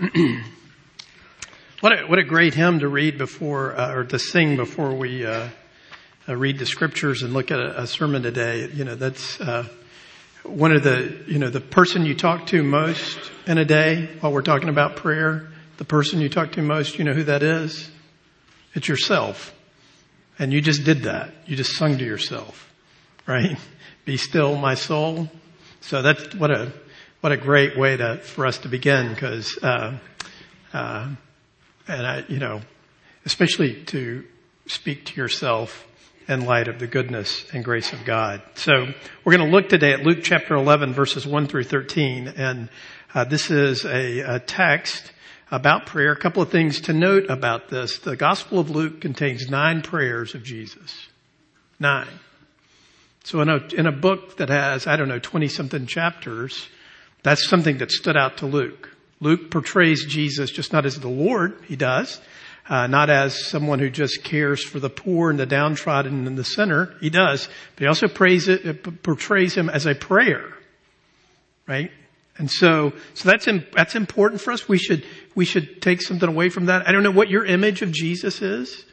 what a, what a great hymn to read before, uh, or to sing before we, uh, uh, read the scriptures and look at a, a sermon today. You know, that's, uh, one of the, you know, the person you talk to most in a day while we're talking about prayer, the person you talk to most, you know who that is? It's yourself. And you just did that. You just sung to yourself, right? Be still, my soul. So that's what a, what a great way to, for us to begin because, uh, uh, and I, you know, especially to speak to yourself in light of the goodness and grace of God. So we're going to look today at Luke chapter 11 verses 1 through 13 and uh, this is a, a, text about prayer. A couple of things to note about this. The Gospel of Luke contains nine prayers of Jesus. Nine. So in a, in a book that has, I don't know, 20 something chapters, that's something that stood out to Luke. Luke portrays Jesus just not as the Lord, he does, uh, not as someone who just cares for the poor and the downtrodden and the sinner. He does, but he also it, it portrays him as a prayer, right? And so, so that's that's important for us. We should we should take something away from that. I don't know what your image of Jesus is,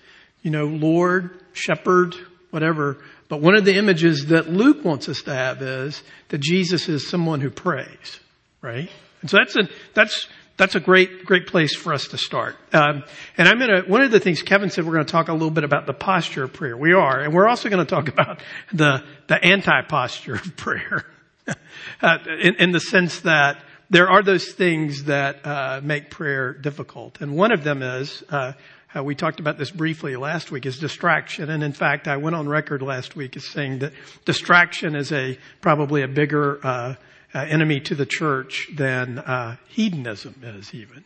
you know, Lord, Shepherd, whatever. But one of the images that Luke wants us to have is that Jesus is someone who prays, right? And so that's a that's that's a great, great place for us to start. Um, and I'm going to, one of the things Kevin said, we're going to talk a little bit about the posture of prayer. We are. And we're also going to talk about the, the anti-posture of prayer. uh, in, in, the sense that there are those things that uh, make prayer difficult. And one of them is, uh, we talked about this briefly last week, is distraction. And in fact, I went on record last week as saying that distraction is a, probably a bigger, uh, uh, enemy to the church than uh, hedonism is even.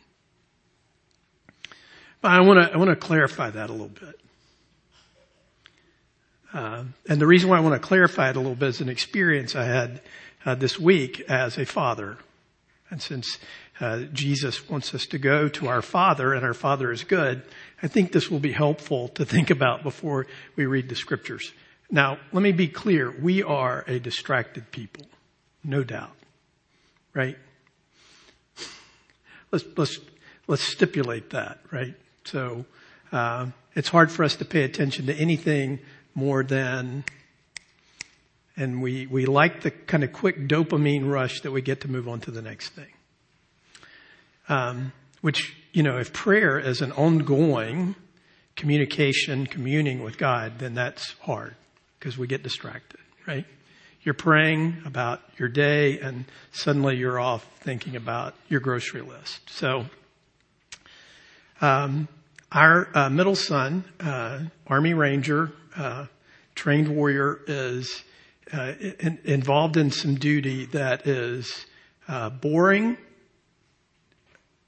But I want to I want to clarify that a little bit. Uh, and the reason why I want to clarify it a little bit is an experience I had uh, this week as a father. And since uh, Jesus wants us to go to our Father and our Father is good, I think this will be helpful to think about before we read the scriptures. Now, let me be clear. We are a distracted people. No doubt. Right? Let's, let's, let's stipulate that, right? So, uh, it's hard for us to pay attention to anything more than, and we, we like the kind of quick dopamine rush that we get to move on to the next thing. Um, which, you know, if prayer is an ongoing communication, communing with God, then that's hard because we get distracted, right? You're praying about your day and suddenly you're off thinking about your grocery list. So, um, our uh, middle son, uh, Army Ranger, uh, trained warrior, is uh, in, involved in some duty that is uh, boring,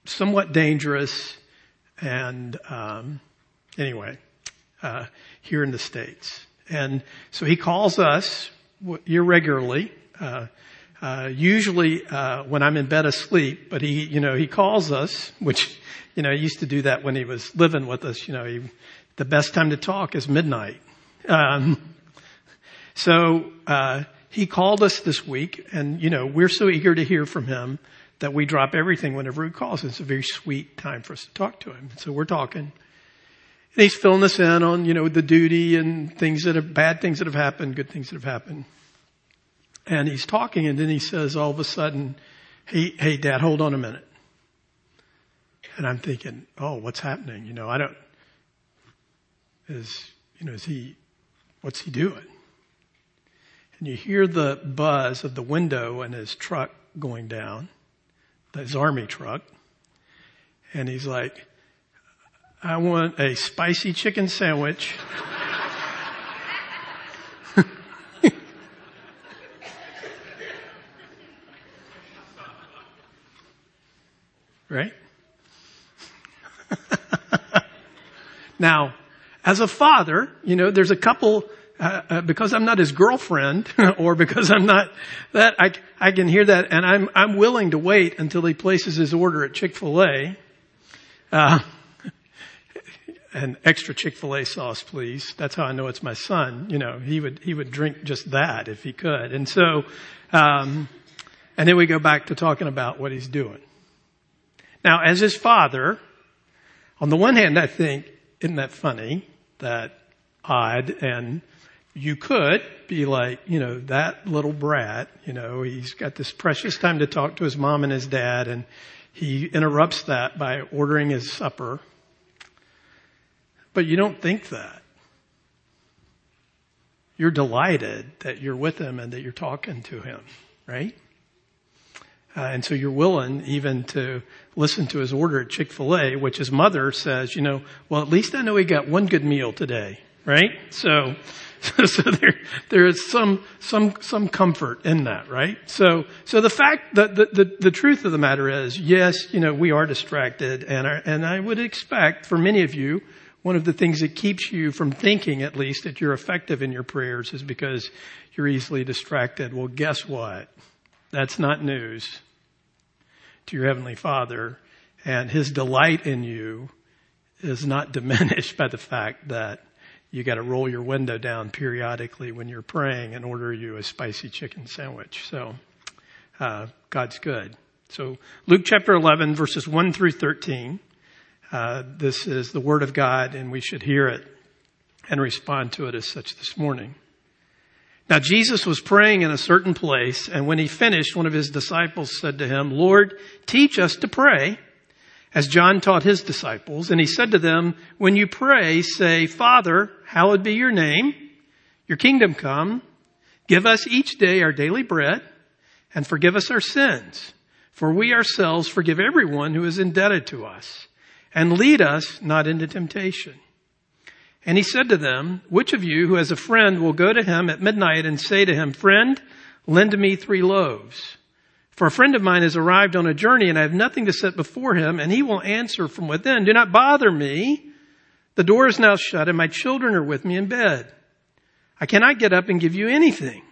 somewhat dangerous, and um, anyway, uh, here in the states. And so he calls us irregularly. Uh, uh, usually uh, when I'm in bed asleep, but he, you know, he calls us, which, you know, he used to do that when he was living with us. You know, he, the best time to talk is midnight. Um, so uh, he called us this week, and you know, we're so eager to hear from him that we drop everything whenever he calls. It's a very sweet time for us to talk to him. So we're talking. And he's filling us in on, you know, the duty and things that have, bad things that have happened, good things that have happened. And he's talking and then he says all of a sudden, hey, hey dad, hold on a minute. And I'm thinking, oh, what's happening? You know, I don't, is, you know, is he, what's he doing? And you hear the buzz of the window and his truck going down, his army truck. And he's like, I want a spicy chicken sandwich. right? now, as a father, you know, there's a couple, uh, uh, because I'm not his girlfriend or because I'm not that, I, I can hear that and I'm, I'm willing to wait until he places his order at Chick-fil-A. Uh, an extra Chick-fil-A sauce, please. That's how I know it's my son. You know, he would, he would drink just that if he could. And so, um, and then we go back to talking about what he's doing. Now, as his father, on the one hand, I think, isn't that funny? That odd and you could be like, you know, that little brat, you know, he's got this precious time to talk to his mom and his dad and he interrupts that by ordering his supper. But you don't think that. You're delighted that you're with him and that you're talking to him, right? Uh, and so you're willing even to listen to his order at Chick-fil-A, which his mother says, you know, well, at least I know he got one good meal today, right? So, so there, there is some, some, some comfort in that, right? So, so the fact that the, the, the truth of the matter is, yes, you know, we are distracted and, and I would expect for many of you, one of the things that keeps you from thinking at least that you're effective in your prayers is because you're easily distracted. Well, guess what? That's not news to your Heavenly Father and His delight in you is not diminished by the fact that you got to roll your window down periodically when you're praying and order you a spicy chicken sandwich. So, uh, God's good. So, Luke chapter 11, verses 1 through 13. Uh, this is the Word of God, and we should hear it and respond to it as such this morning. Now, Jesus was praying in a certain place, and when he finished, one of his disciples said to him, Lord, teach us to pray as John taught his disciples. And he said to them, when you pray, say, Father, hallowed be your name, your kingdom come, give us each day our daily bread, and forgive us our sins, for we ourselves forgive everyone who is indebted to us, and lead us not into temptation. And he said to them, which of you who has a friend will go to him at midnight and say to him, friend, lend me three loaves? For a friend of mine has arrived on a journey and I have nothing to set before him and he will answer from within, do not bother me. The door is now shut and my children are with me in bed. I cannot get up and give you anything.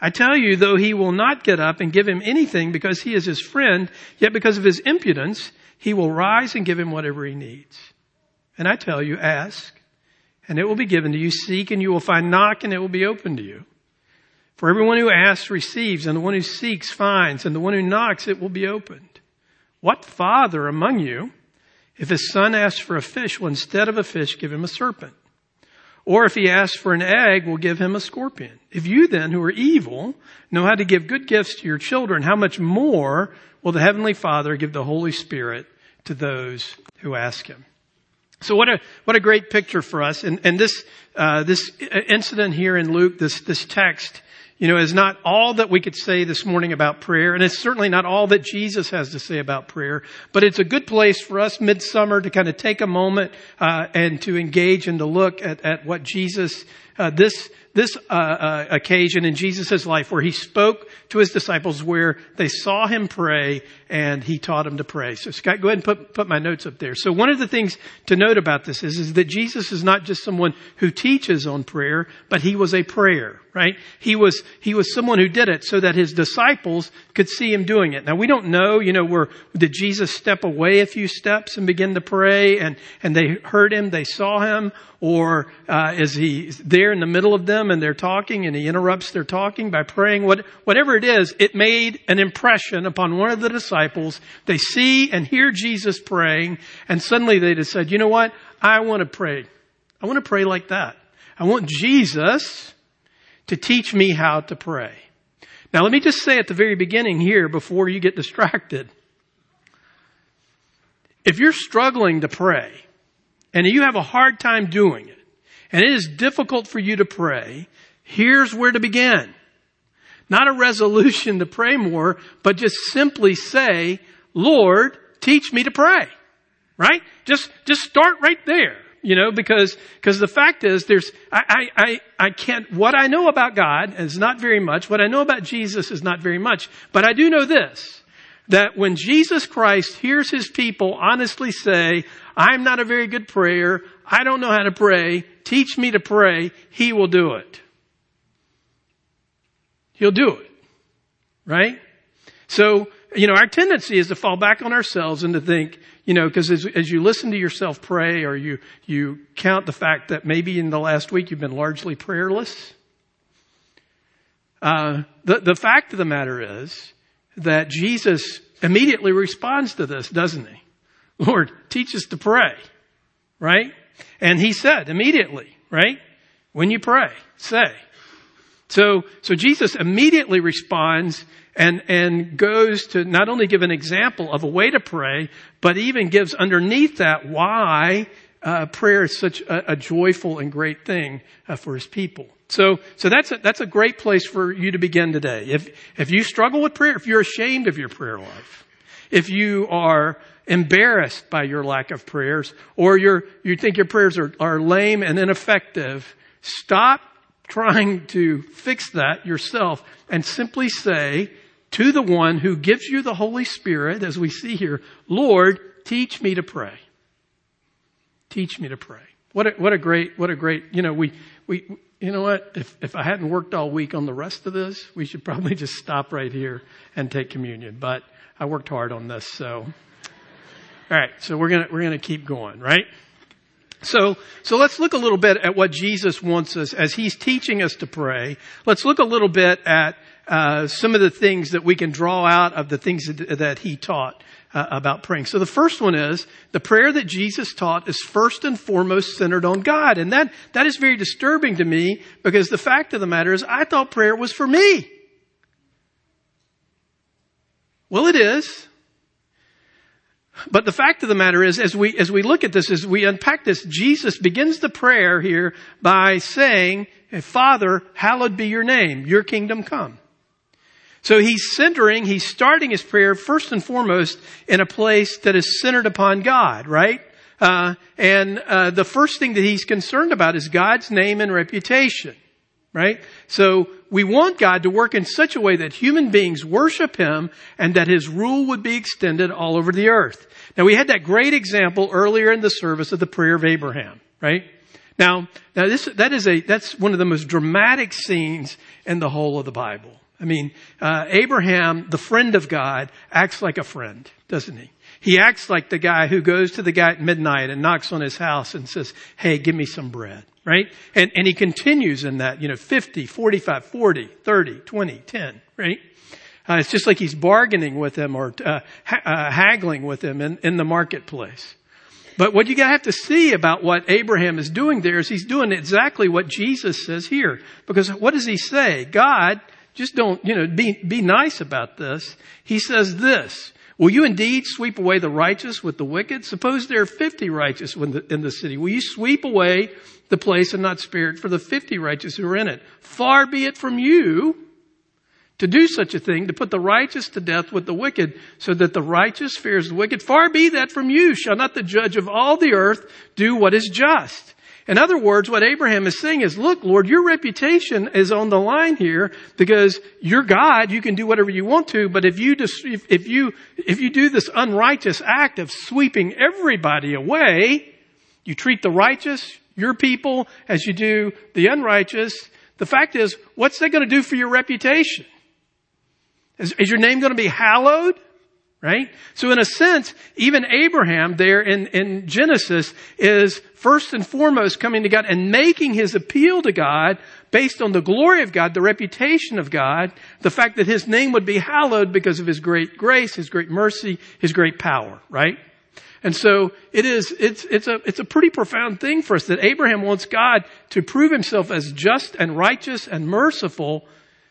I tell you, though he will not get up and give him anything because he is his friend, yet because of his impudence, he will rise and give him whatever he needs. And I tell you, ask and it will be given to you. Seek and you will find. Knock and it will be opened to you. For everyone who asks receives, and the one who seeks finds, and the one who knocks it will be opened. What father among you, if his son asks for a fish, will instead of a fish give him a serpent? Or if he asks for an egg, will give him a scorpion? If you then, who are evil, know how to give good gifts to your children, how much more will the Heavenly Father give the Holy Spirit to those who ask him? So what a what a great picture for us, and and this uh, this incident here in Luke, this this text you know, is not all that we could say this morning about prayer, and it's certainly not all that Jesus has to say about prayer, but it's a good place for us midsummer to kind of take a moment uh, and to engage and to look at, at what Jesus, uh, this this uh, uh, occasion in Jesus' life where he spoke to his disciples where they saw him pray and he taught them to pray. So Scott, go ahead and put, put my notes up there. So one of the things to note about this is, is that Jesus is not just someone who teaches on prayer, but he was a prayer, right? He was, he was someone who did it so that his disciples could see him doing it. Now we don't know, you know, where did Jesus step away a few steps and begin to pray and, and they heard him, they saw him, or uh, is he there in the middle of them and they're talking and he interrupts their talking by praying? What, whatever it is, it made an impression upon one of the disciples. They see and hear Jesus praying and suddenly they said, you know what? I want to pray. I want to pray like that. I want Jesus to teach me how to pray. Now let me just say at the very beginning here before you get distracted. If you're struggling to pray, and you have a hard time doing it, and it is difficult for you to pray, here's where to begin. Not a resolution to pray more, but just simply say, Lord, teach me to pray. Right? Just, just start right there. You know, because, because the fact is there's, I, I, I can't, what I know about God is not very much. What I know about Jesus is not very much. But I do know this that when Jesus Christ hears his people honestly say, I'm not a very good prayer, I don't know how to pray, teach me to pray, he will do it. He'll do it. Right? So, you know, our tendency is to fall back on ourselves and to think, you know, because as, as you listen to yourself pray or you, you count the fact that maybe in the last week you've been largely prayerless, uh, the, the fact of the matter is that Jesus immediately responds to this, doesn't he? Lord, teach us to pray, right? And he said immediately, right? When you pray, say. So, so Jesus immediately responds and, and goes to not only give an example of a way to pray, but even gives underneath that why uh, prayer is such a, a, joyful and great thing uh, for his people. So, so that's a, that's a great place for you to begin today. If, if you struggle with prayer, if you're ashamed of your prayer life, if you are embarrassed by your lack of prayers, or you you think your prayers are, are lame and ineffective, stop trying to fix that yourself and simply say to the one who gives you the Holy Spirit, as we see here, Lord, teach me to pray. Teach me to pray. What a, what a great, what a great, you know, we, we, you know what? If, if I hadn't worked all week on the rest of this, we should probably just stop right here and take communion. But I worked hard on this, so. All right, so we're gonna, we're gonna keep going, right? So, so let's look a little bit at what Jesus wants us as He's teaching us to pray. Let's look a little bit at uh, some of the things that we can draw out of the things that, that He taught uh, about praying. So the first one is the prayer that Jesus taught is first and foremost centered on God, and that that is very disturbing to me because the fact of the matter is I thought prayer was for me. Well, it is. But the fact of the matter is, as we, as we look at this, as we unpack this, Jesus begins the prayer here by saying, Father, hallowed be your name, your kingdom come. So he's centering, he's starting his prayer first and foremost in a place that is centered upon God, right? Uh, and uh, the first thing that he's concerned about is God's name and reputation, right? So we want God to work in such a way that human beings worship Him and that His rule would be extended all over the earth. Now we had that great example earlier in the service of the prayer of Abraham, right? Now, now this, that is a, that's one of the most dramatic scenes in the whole of the Bible. I mean, uh, Abraham, the friend of God, acts like a friend, doesn't he? He acts like the guy who goes to the guy at midnight and knocks on his house and says, hey, give me some bread right? And, and he continues in that, you know, 50, 45, 40, 30, 20, 10, right? Uh, it's just like he's bargaining with him or uh, ha- uh, haggling with him in, in the marketplace. But what you gotta have to see about what Abraham is doing there is he's doing exactly what Jesus says here. Because what does he say? God, just don't, you know, be, be nice about this. He says this, Will you indeed sweep away the righteous with the wicked? Suppose there are 50 righteous in the, in the city. Will you sweep away the place and not spirit for the 50 righteous who are in it? Far be it from you to do such a thing, to put the righteous to death with the wicked, so that the righteous fears the wicked. Far be that from you. Shall not the judge of all the earth do what is just? In other words, what Abraham is saying is, look, Lord, your reputation is on the line here because you're God. You can do whatever you want to. But if you, just, if, if you, if you do this unrighteous act of sweeping everybody away, you treat the righteous, your people, as you do the unrighteous. The fact is, what's that going to do for your reputation? Is, is your name going to be hallowed? Right? So in a sense, even Abraham there in, in Genesis is first and foremost coming to God and making his appeal to God based on the glory of God, the reputation of God, the fact that his name would be hallowed because of his great grace, his great mercy, his great power, right? And so it is, it's, it's a, it's a pretty profound thing for us that Abraham wants God to prove himself as just and righteous and merciful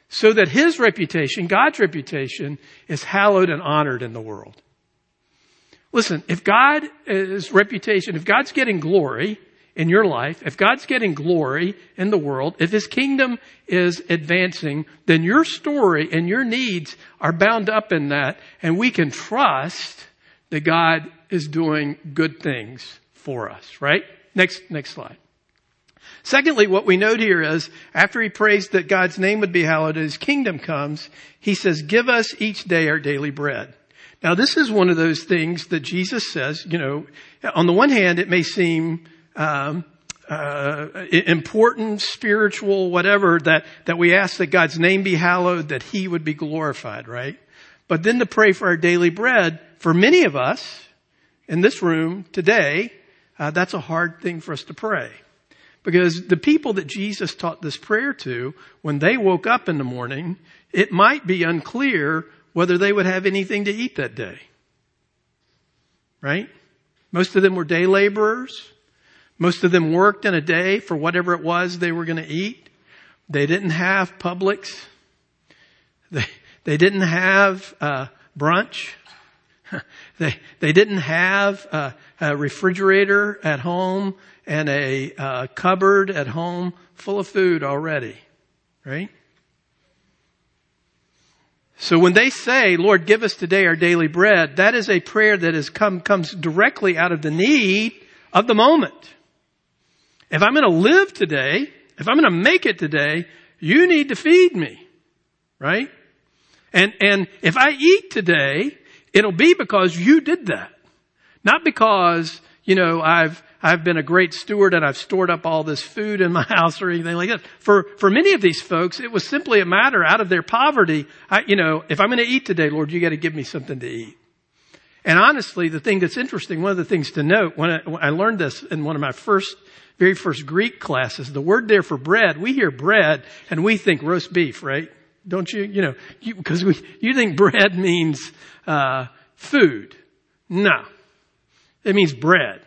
so that his reputation, God's reputation, is hallowed and honored in the world. Listen, if God's reputation, if God's getting glory in your life, if God's getting glory in the world, if his kingdom is advancing, then your story and your needs are bound up in that, and we can trust that God is doing good things for us, right? Next, next slide. Secondly, what we note here is after he prays that God's name would be hallowed and his kingdom comes, he says, give us each day our daily bread. Now this is one of those things that Jesus says, you know, on the one hand, it may seem, um, uh, important, spiritual, whatever, that, that we ask that God's name be hallowed, that he would be glorified, right? But then to pray for our daily bread, for many of us in this room today, uh, that's a hard thing for us to pray. Because the people that Jesus taught this prayer to, when they woke up in the morning, it might be unclear whether they would have anything to eat that day. Right? Most of them were day laborers. Most of them worked in a day for whatever it was they were going to eat. They didn't have Publix. They, they didn't have uh, brunch. they, they didn't have a, a, refrigerator at home and a uh, cupboard at home full of food already, right? So when they say, Lord, give us today our daily bread, that is a prayer that has come, comes directly out of the need of the moment. If I'm going to live today, if I'm going to make it today, you need to feed me, right? And, and if I eat today, it'll be because you did that. Not because, you know, I've, I've been a great steward and I've stored up all this food in my house or anything like that. For, for many of these folks, it was simply a matter out of their poverty. I, you know, if I'm going to eat today, Lord, you got to give me something to eat. And honestly, the thing that's interesting, one of the things to note, when I, when I learned this in one of my first, very first Greek classes, the word there for bread, we hear bread and we think roast beef, right? Don't you? You know, because we, you think bread means, uh, food. No. It means bread.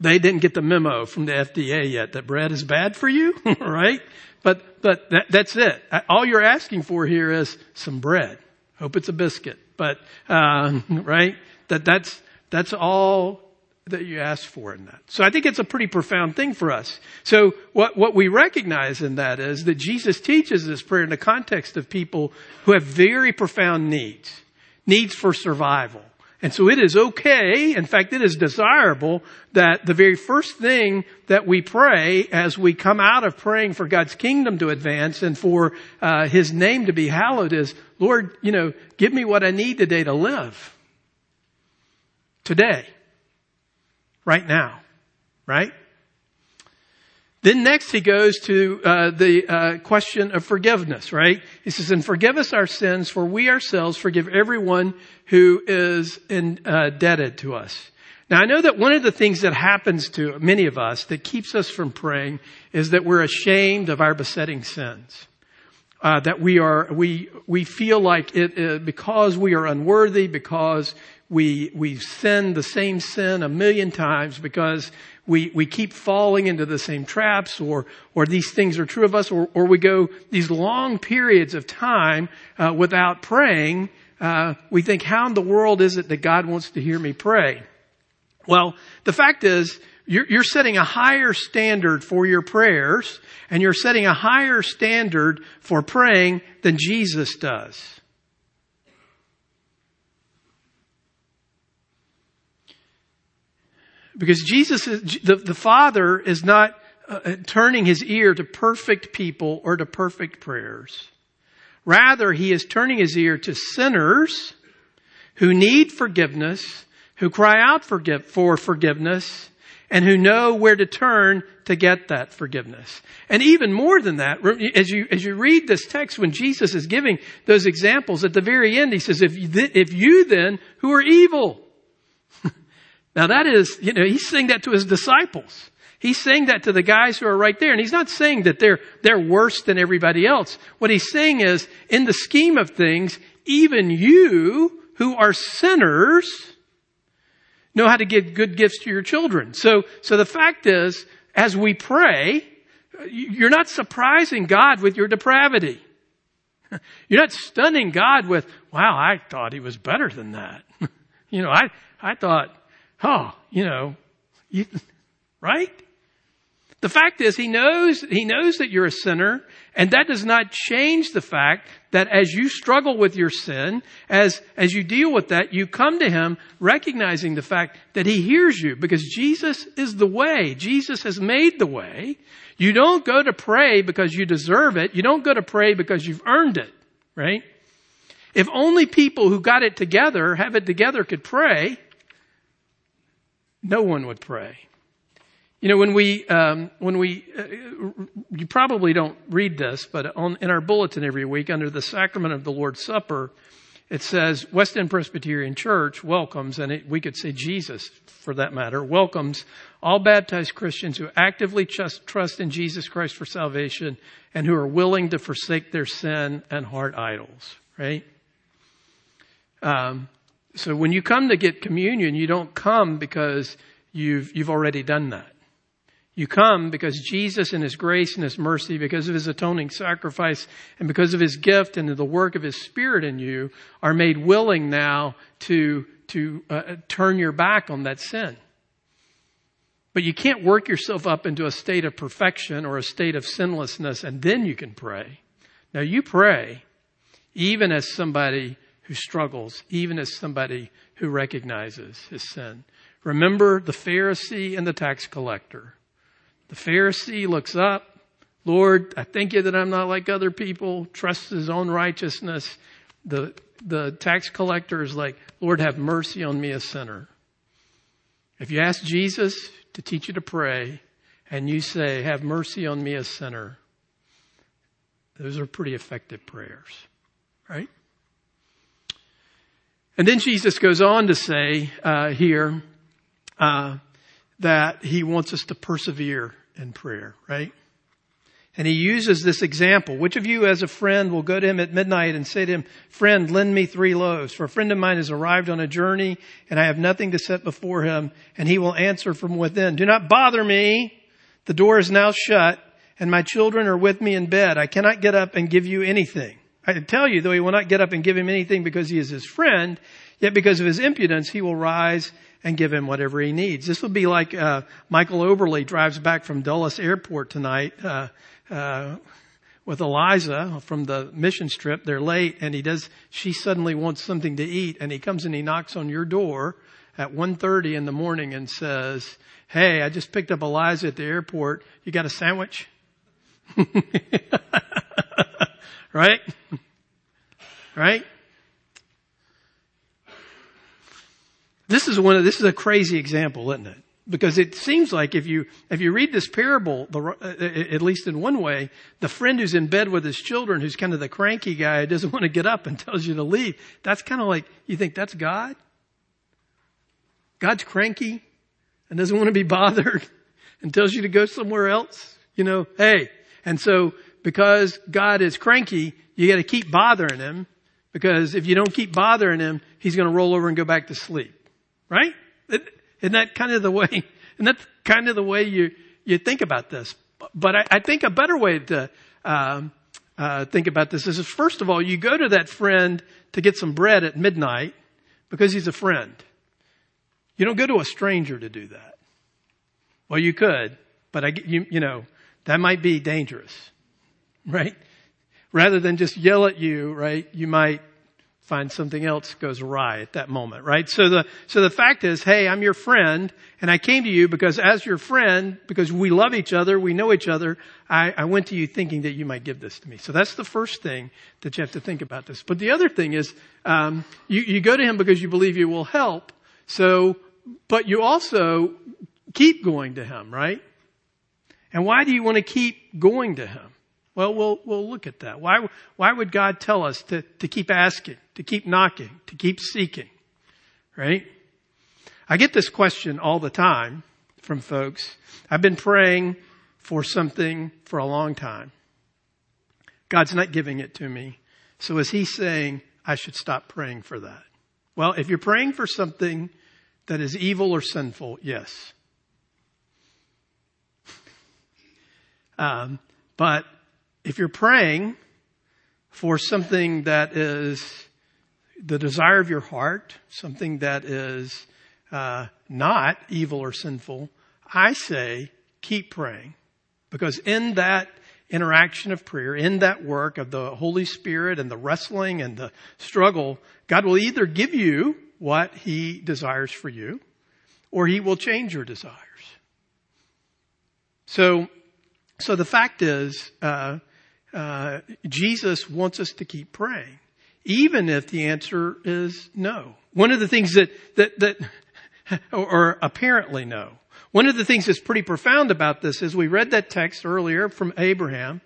They didn't get the memo from the FDA yet that bread is bad for you, right? But, but that, that's it. All you're asking for here is some bread. Hope it's a biscuit, but, um, right? That, that's, that's all that you ask for in that. So I think it's a pretty profound thing for us. So what, what we recognize in that is that Jesus teaches this prayer in the context of people who have very profound needs, needs for survival. And so it is okay, in fact it is desirable that the very first thing that we pray as we come out of praying for God's kingdom to advance and for uh, His name to be hallowed is, Lord, you know, give me what I need today to live. Today. Right now. Right? Then next he goes to uh, the uh, question of forgiveness, right? He says, "And forgive us our sins, for we ourselves forgive everyone who is indebted to us." Now I know that one of the things that happens to many of us that keeps us from praying is that we're ashamed of our besetting sins. Uh, that we are we we feel like it uh, because we are unworthy because we we sin the same sin a million times because we, we keep falling into the same traps or, or these things are true of us or, or we go these long periods of time uh, without praying. Uh, we think, how in the world is it that God wants to hear me pray? Well, the fact is, you're, you're setting a higher standard for your prayers and you're setting a higher standard for praying than Jesus does. Because Jesus is, the, the Father is not uh, uh, turning his ear to perfect people or to perfect prayers. Rather, he is turning his ear to sinners who need forgiveness, who cry out for forgiveness, and who know where to turn to get that forgiveness. And even more than that, as you, as you read this text, when Jesus is giving those examples at the very end, he says, if you, if you then, who are evil, now that is, you know, he's saying that to his disciples. He's saying that to the guys who are right there. And he's not saying that they're, they're worse than everybody else. What he's saying is, in the scheme of things, even you who are sinners know how to give good gifts to your children. So, so the fact is, as we pray, you're not surprising God with your depravity. You're not stunning God with, wow, I thought he was better than that. you know, I, I thought, oh, you know, you, right? The fact is, he knows, he knows that you're a sinner, and that does not change the fact that as you struggle with your sin, as, as you deal with that, you come to him recognizing the fact that he hears you because Jesus is the way. Jesus has made the way. You don't go to pray because you deserve it. You don't go to pray because you've earned it, right? If only people who got it together, have it together could pray, no one would pray. You know, when we, um, when we, uh, you probably don't read this, but on, in our bulletin every week under the sacrament of the Lord's Supper, it says West End Presbyterian Church welcomes, and it, we could say Jesus for that matter, welcomes all baptized Christians who actively trust, trust in Jesus Christ for salvation and who are willing to forsake their sin and heart idols, right? Um, so when you come to get communion, you don't come because you've, you've already done that. You come because Jesus in His grace and His mercy, because of His atoning sacrifice and because of His gift and the work of His Spirit in you are made willing now to, to uh, turn your back on that sin. But you can't work yourself up into a state of perfection or a state of sinlessness and then you can pray. Now you pray even as somebody who struggles, even as somebody who recognizes his sin. Remember the Pharisee and the tax collector. The Pharisee looks up, Lord, I thank you that I'm not like other people, trusts his own righteousness. The, the tax collector is like, Lord, have mercy on me, a sinner. If you ask Jesus to teach you to pray and you say, have mercy on me, a sinner, those are pretty effective prayers, right? And then Jesus goes on to say uh, here uh, that he wants us to persevere in prayer, right? And he uses this example. Which of you as a friend will go to him at midnight and say to him, friend, lend me three loaves. For a friend of mine has arrived on a journey and I have nothing to set before him. And he will answer from within, do not bother me. The door is now shut and my children are with me in bed. I cannot get up and give you anything. I tell you, though he will not get up and give him anything because he is his friend, yet because of his impudence, he will rise and give him whatever he needs. This would be like uh, Michael Oberly drives back from Dulles Airport tonight uh, uh, with Eliza from the mission trip. They're late, and he does. She suddenly wants something to eat, and he comes and he knocks on your door at 1.30 in the morning and says, "Hey, I just picked up Eliza at the airport. You got a sandwich?" right? Right? This is one of, this is a crazy example, isn't it? Because it seems like if you, if you read this parable, the, uh, at least in one way, the friend who's in bed with his children, who's kind of the cranky guy, doesn't want to get up and tells you to leave. That's kind of like, you think that's God? God's cranky and doesn't want to be bothered and tells you to go somewhere else. You know, hey. And so because God is cranky, you got to keep bothering him because if you don't keep bothering him, he's to roll over and go back to sleep. Right? Isn't that kind of the way, and that's kind of the way you, you think about this. But I, I think a better way to, um, uh, think about this is, first of all, you go to that friend to get some bread at midnight because he's a friend. You don't go to a stranger to do that. Well, you could, but I, you, you know, that might be dangerous right? Rather than just yell at you, right? You might find something else goes awry at that moment, right? So the, so the fact is, hey, I'm your friend and I came to you because as your friend, because we love each other, we know each other, I, I went to you thinking that you might give this to me. So that's the first thing that you have to think about this. But the other thing is, um, you, you go to him because you believe you will help. So, but you also keep going to him, right? And why do you want to keep going to him? Well, we'll, we'll look at that. Why, why would God tell us to, to keep asking, to keep knocking, to keep seeking? Right? I get this question all the time from folks. I've been praying for something for a long time. God's not giving it to me. So is he saying I should stop praying for that? Well, if you're praying for something that is evil or sinful, yes. um, but if you're praying for something that is the desire of your heart, something that is uh, not evil or sinful, I say keep praying. Because in that interaction of prayer, in that work of the Holy Spirit and the wrestling and the struggle, God will either give you what He desires for you, or He will change your desires. So, so the fact is, uh, uh, Jesus wants us to keep praying, even if the answer is no. One of the things that, that, that, or apparently no. One of the things that's pretty profound about this is we read that text earlier from Abraham.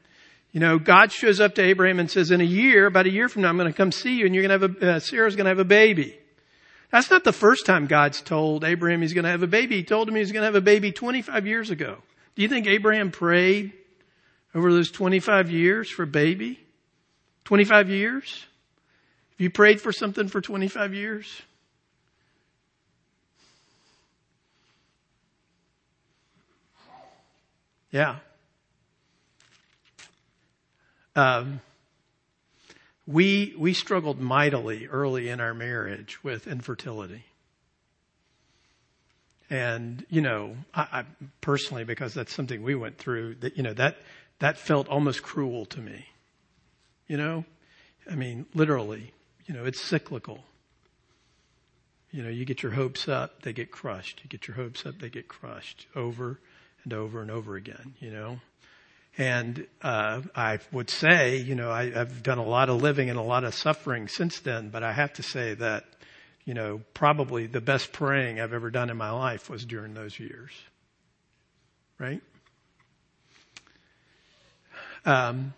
You know, God shows up to Abraham and says, in a year, about a year from now, I'm going to come see you and you're going to have a, uh, Sarah's going to have a baby. That's not the first time God's told Abraham he's going to have a baby. He told him he was going to have a baby 25 years ago. Do you think Abraham prayed over those 25 years for baby? 25 years? Have you prayed for something for 25 years? Yeah. Um, we we struggled mightily early in our marriage with infertility. And you know, I, I personally, because that's something we went through. That you know that that felt almost cruel to me. You know? I mean, literally, you know, it's cyclical. You know, you get your hopes up, they get crushed. You get your hopes up, they get crushed over and over and over again, you know? And uh, I would say, you know, I, I've done a lot of living and a lot of suffering since then, but I have to say that, you know, probably the best praying I've ever done in my life was during those years. Right? Um,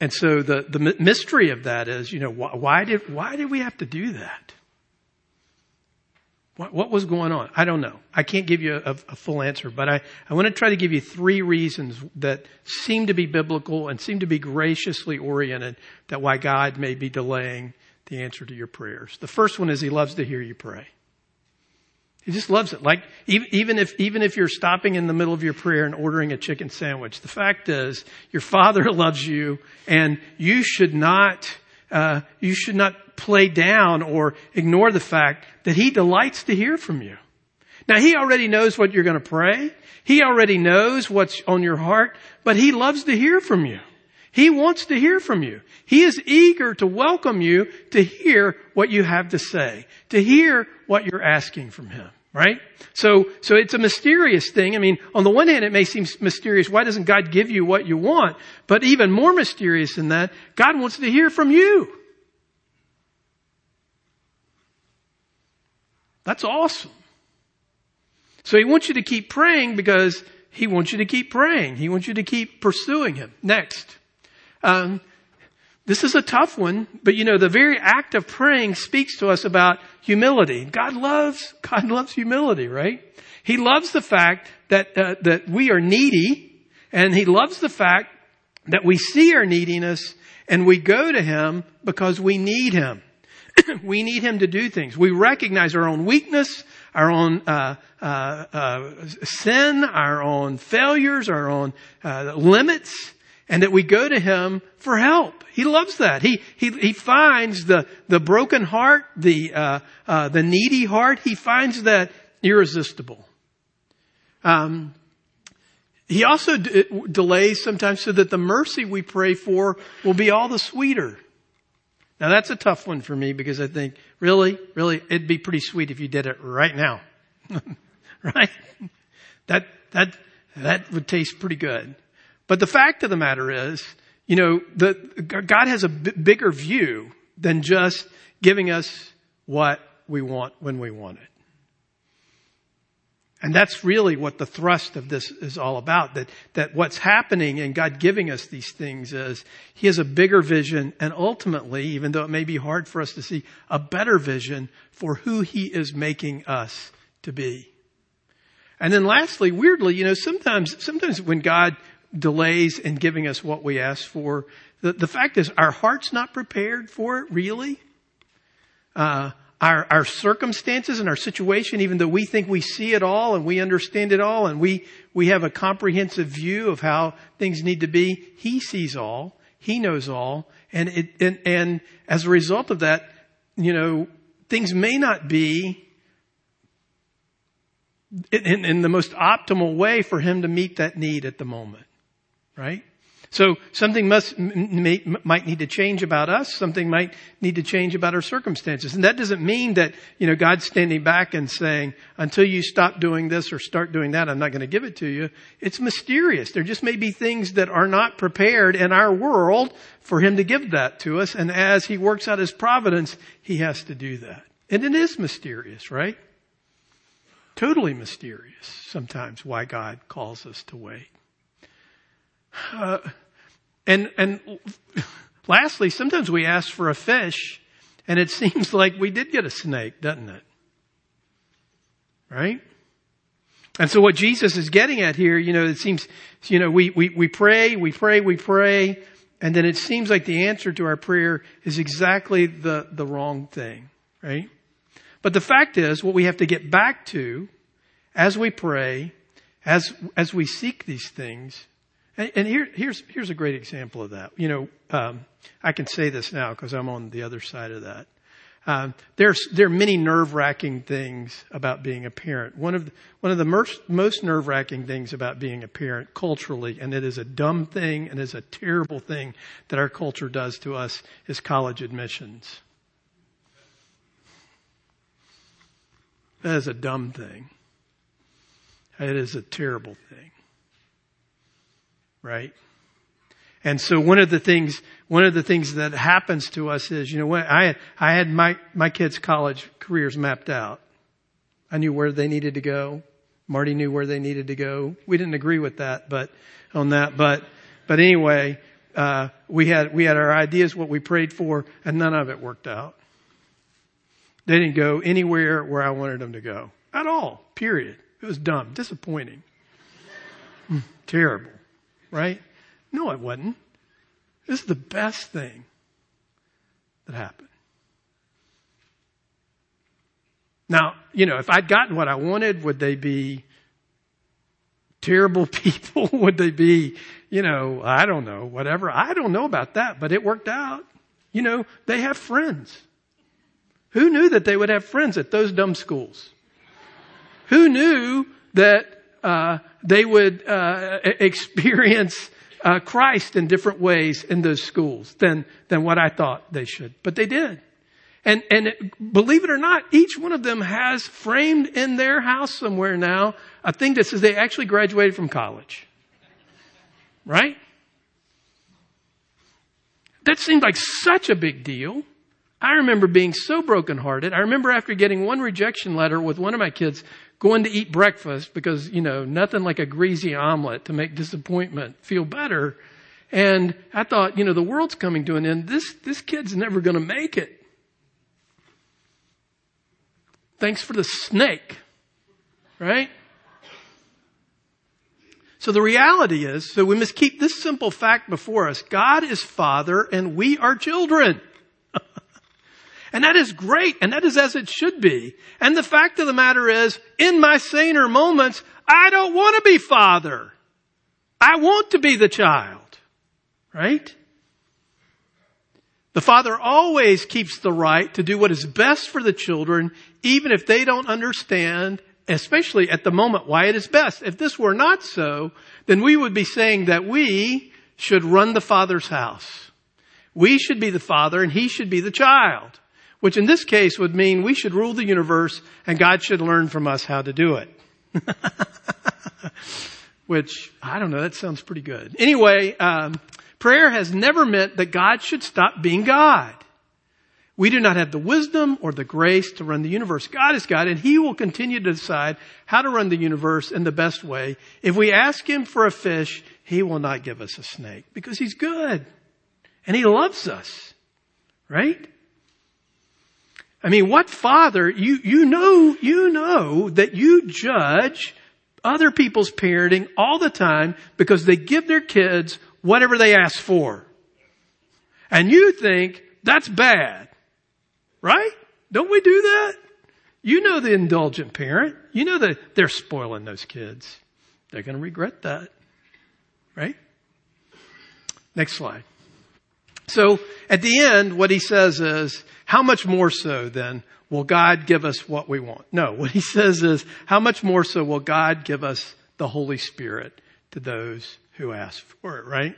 and so the, the mystery of that is, you know, why, why did, why did we have to do that? What, what was going on? I don't know. I can't give you a, a full answer, but I, I want to try to give you three reasons that seem to be biblical and seem to be graciously oriented that why God may be delaying the answer to your prayers. The first one is He loves to hear you pray. He just loves it. Like, even if, even if you're stopping in the middle of your prayer and ordering a chicken sandwich, the fact is, your Father loves you and you should not, uh, you should not play down or ignore the fact that He delights to hear from you. Now He already knows what you're going to pray. He already knows what's on your heart, but He loves to hear from you. He wants to hear from you. He is eager to welcome you to hear what you have to say, to hear what you're asking from Him. Right? So, so it's a mysterious thing. I mean, on the one hand, it may seem mysterious. Why doesn't God give you what you want? But even more mysterious than that, God wants to hear from you. That's awesome. So he wants you to keep praying because he wants you to keep praying. He wants you to keep pursuing him. Next. Um, this is a tough one, but you know, the very act of praying speaks to us about humility. God loves, God loves humility, right? He loves the fact that, uh, that we are needy, and He loves the fact that we see our neediness and we go to Him because we need Him. we need Him to do things. We recognize our own weakness, our own uh, uh, uh, sin, our own failures, our own uh, limits, and that we go to Him for help. He loves that. He he he finds the the broken heart, the uh, uh, the needy heart. He finds that irresistible. Um, he also d- delays sometimes so that the mercy we pray for will be all the sweeter. Now that's a tough one for me because I think, really, really, it'd be pretty sweet if you did it right now. right? That, that, that would taste pretty good. But the fact of the matter is, you know, the, God has a b- bigger view than just giving us what we want when we want it. And that's really what the thrust of this is all about. That, that what's happening in God giving us these things is He has a bigger vision and ultimately, even though it may be hard for us to see, a better vision for who He is making us to be. And then lastly, weirdly, you know, sometimes, sometimes when God delays in giving us what we ask for, the, the fact is our heart's not prepared for it, really. Uh, our, our circumstances and our situation, even though we think we see it all and we understand it all and we, we have a comprehensive view of how things need to be, He sees all. He knows all. And it, and, and as a result of that, you know, things may not be in, in the most optimal way for Him to meet that need at the moment. Right? So something must, may, might need to change about us. Something might need to change about our circumstances. And that doesn't mean that, you know, God's standing back and saying, until you stop doing this or start doing that, I'm not going to give it to you. It's mysterious. There just may be things that are not prepared in our world for Him to give that to us. And as He works out His providence, He has to do that. And it is mysterious, right? Totally mysterious sometimes why God calls us to wait. Uh, and, and lastly, sometimes we ask for a fish and it seems like we did get a snake, doesn't it? Right? And so what Jesus is getting at here, you know, it seems, you know, we, we, we pray, we pray, we pray, and then it seems like the answer to our prayer is exactly the, the wrong thing, right? But the fact is, what we have to get back to as we pray as, as we seek these things, and, and here, here's, here's a great example of that. You know, um, I can say this now because I'm on the other side of that. Um, there's there are many nerve wracking things about being a parent. One of the, one of the most, most nerve wracking things about being a parent culturally, and it is a dumb thing and is a terrible thing that our culture does to us, is college admissions. That is a dumb thing. It is a terrible thing. Right? And so one of the things, one of the things that happens to us is, you know I, I had my, my kids' college careers mapped out. I knew where they needed to go. Marty knew where they needed to go. We didn't agree with that, but on that, but, but anyway, uh, we had, we had our ideas, what we prayed for, and none of it worked out. They didn't go anywhere where I wanted them to go. At all. Period. It was dumb. Disappointing. Mm, terrible. Right? No, it wasn't. This is the best thing that happened. Now, you know, if I'd gotten what I wanted, would they be terrible people? would they be, you know, I don't know, whatever. I don't know about that, but it worked out. You know, they have friends. Who knew that they would have friends at those dumb schools? Who knew that uh, they would uh, experience uh, Christ in different ways in those schools than than what I thought they should? But they did. And and it, believe it or not, each one of them has framed in their house somewhere now a thing that says they actually graduated from college. Right? That seemed like such a big deal. I remember being so brokenhearted. I remember after getting one rejection letter with one of my kids going to eat breakfast because, you know, nothing like a greasy omelet to make disappointment feel better. And I thought, you know, the world's coming to an end. This, this kid's never going to make it. Thanks for the snake. Right? So the reality is, so we must keep this simple fact before us. God is Father and we are children. And that is great, and that is as it should be. And the fact of the matter is, in my saner moments, I don't want to be father. I want to be the child. Right? The father always keeps the right to do what is best for the children, even if they don't understand, especially at the moment, why it is best. If this were not so, then we would be saying that we should run the father's house. We should be the father and he should be the child which in this case would mean we should rule the universe and God should learn from us how to do it. which, I don't know, that sounds pretty good. Anyway, um, prayer has never meant that God should stop being God. We do not have the wisdom or the grace to run the universe. God is God and He will continue to decide how to run the universe in the best way. If we ask Him for a fish, He will not give us a snake because He's good and He loves us. Right? I mean, what father, you, you know, you know that you judge other people's parenting all the time because they give their kids whatever they ask for. And you think that's bad. Right? Don't we do that? You know the indulgent parent. You know that they're spoiling those kids. They're going to regret that. Right? Next slide. So at the end, what he says is, how much more so then will God give us what we want? No, what he says is, how much more so will God give us the Holy Spirit to those who ask for it, right?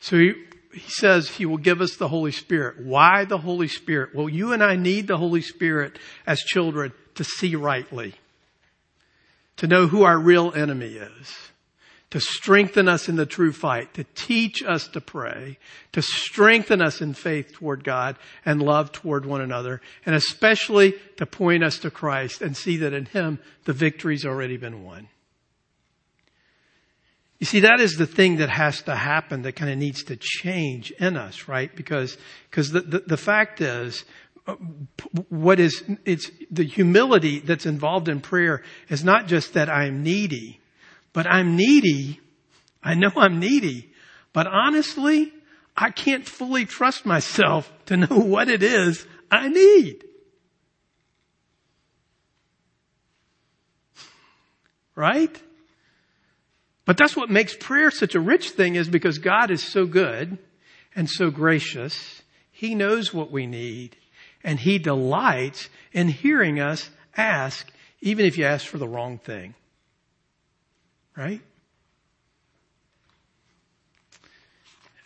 So he, he says he will give us the Holy Spirit. Why the Holy Spirit? Well, you and I need the Holy Spirit as children to see rightly, to know who our real enemy is to strengthen us in the true fight, to teach us to pray, to strengthen us in faith toward God and love toward one another, and especially to point us to Christ and see that in Him the victory's already been won. You see, that is the thing that has to happen that kind of needs to change in us, right? Because, because the, the, the fact is, uh, what is, it's the humility that's involved in prayer is not just that I'm needy, but I'm needy. I know I'm needy. But honestly, I can't fully trust myself to know what it is I need. Right? But that's what makes prayer such a rich thing is because God is so good and so gracious. He knows what we need and he delights in hearing us ask, even if you ask for the wrong thing. Right?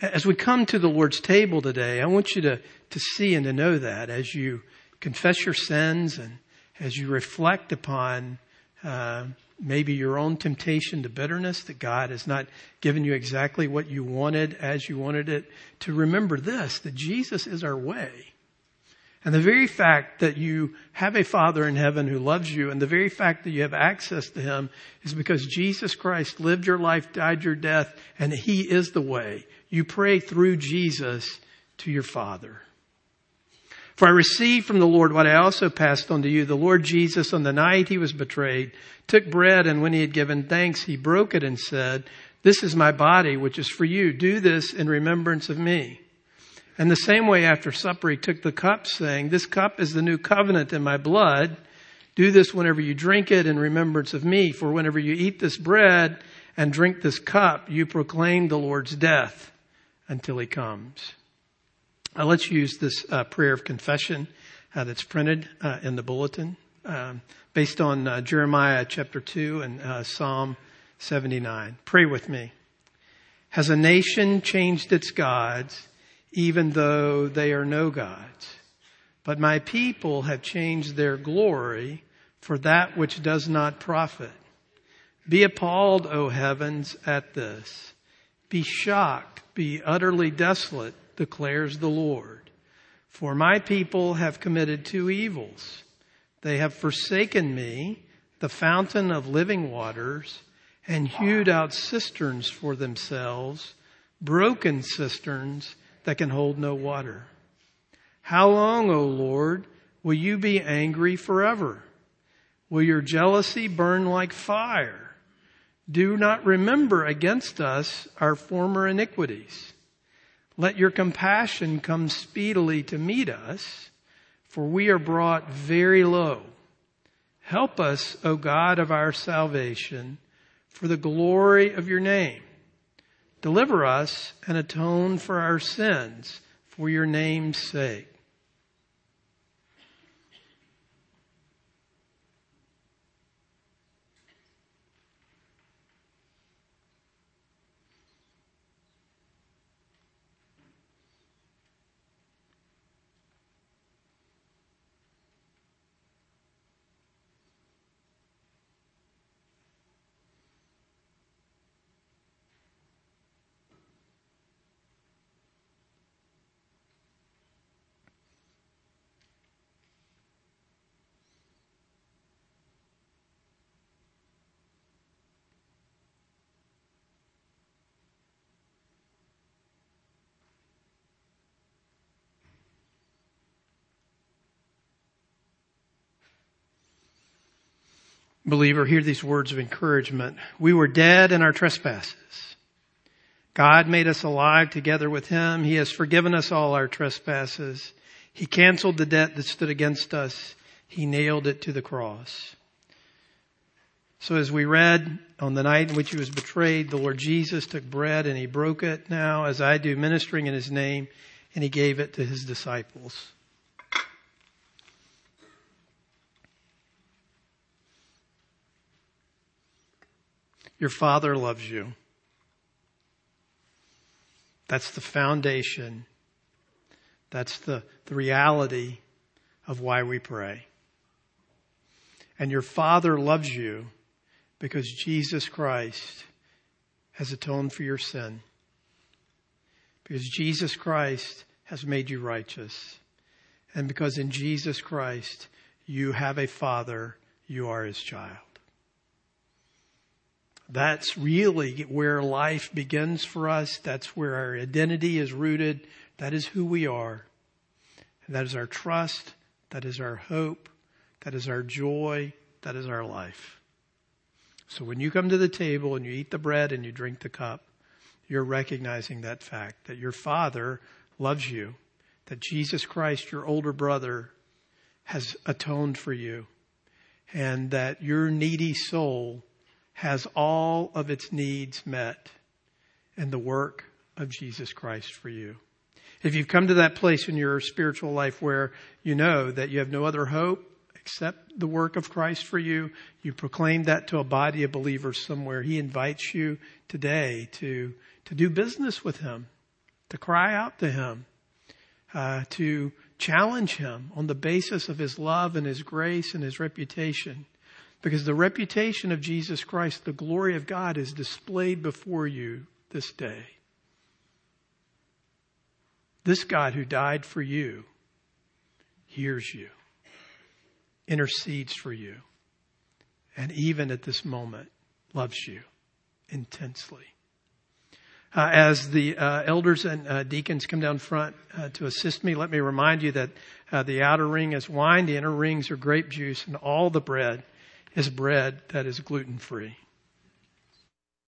As we come to the Lord's table today, I want you to, to see and to know that as you confess your sins and as you reflect upon uh, maybe your own temptation to bitterness that God has not given you exactly what you wanted as you wanted it, to remember this, that Jesus is our way. And the very fact that you have a Father in heaven who loves you and the very fact that you have access to Him is because Jesus Christ lived your life, died your death, and He is the way. You pray through Jesus to your Father. For I received from the Lord what I also passed on to you. The Lord Jesus, on the night he was betrayed, took bread and when he had given thanks, he broke it and said, This is my body, which is for you. Do this in remembrance of me. And the same way after supper, he took the cup saying, This cup is the new covenant in my blood. Do this whenever you drink it in remembrance of me. For whenever you eat this bread and drink this cup, you proclaim the Lord's death until he comes. Uh, let's use this uh, prayer of confession uh, that's printed uh, in the bulletin um, based on uh, Jeremiah chapter 2 and uh, Psalm 79. Pray with me. Has a nation changed its gods even though they are no gods? But my people have changed their glory for that which does not profit. Be appalled, O heavens, at this. Be shocked, be utterly desolate declares the Lord. For my people have committed two evils. They have forsaken me, the fountain of living waters, and hewed out cisterns for themselves, broken cisterns that can hold no water. How long, O Lord, will you be angry forever? Will your jealousy burn like fire? Do not remember against us our former iniquities let your compassion come speedily to meet us, for we are brought very low. Help us, O God of our salvation, for the glory of your name. Deliver us and atone for our sins for your name's sake. Believer, hear these words of encouragement. We were dead in our trespasses. God made us alive together with Him. He has forgiven us all our trespasses. He canceled the debt that stood against us. He nailed it to the cross. So as we read on the night in which He was betrayed, the Lord Jesus took bread and He broke it now as I do ministering in His name and He gave it to His disciples. Your Father loves you. That's the foundation. That's the, the reality of why we pray. And your Father loves you because Jesus Christ has atoned for your sin. Because Jesus Christ has made you righteous. And because in Jesus Christ you have a Father, you are His child. That's really where life begins for us. That's where our identity is rooted. That is who we are. And that is our trust. That is our hope. That is our joy. That is our life. So when you come to the table and you eat the bread and you drink the cup, you're recognizing that fact that your Father loves you, that Jesus Christ, your older brother, has atoned for you, and that your needy soul has all of its needs met in the work of Jesus Christ for you. If you've come to that place in your spiritual life where you know that you have no other hope except the work of Christ for you, you proclaim that to a body of believers somewhere. He invites you today to, to do business with Him, to cry out to Him, uh, to challenge Him on the basis of His love and His grace and His reputation. Because the reputation of Jesus Christ, the glory of God is displayed before you this day. This God who died for you hears you, intercedes for you, and even at this moment loves you intensely. Uh, as the uh, elders and uh, deacons come down front uh, to assist me, let me remind you that uh, the outer ring is wine, the inner rings are grape juice, and all the bread is bread that is gluten free.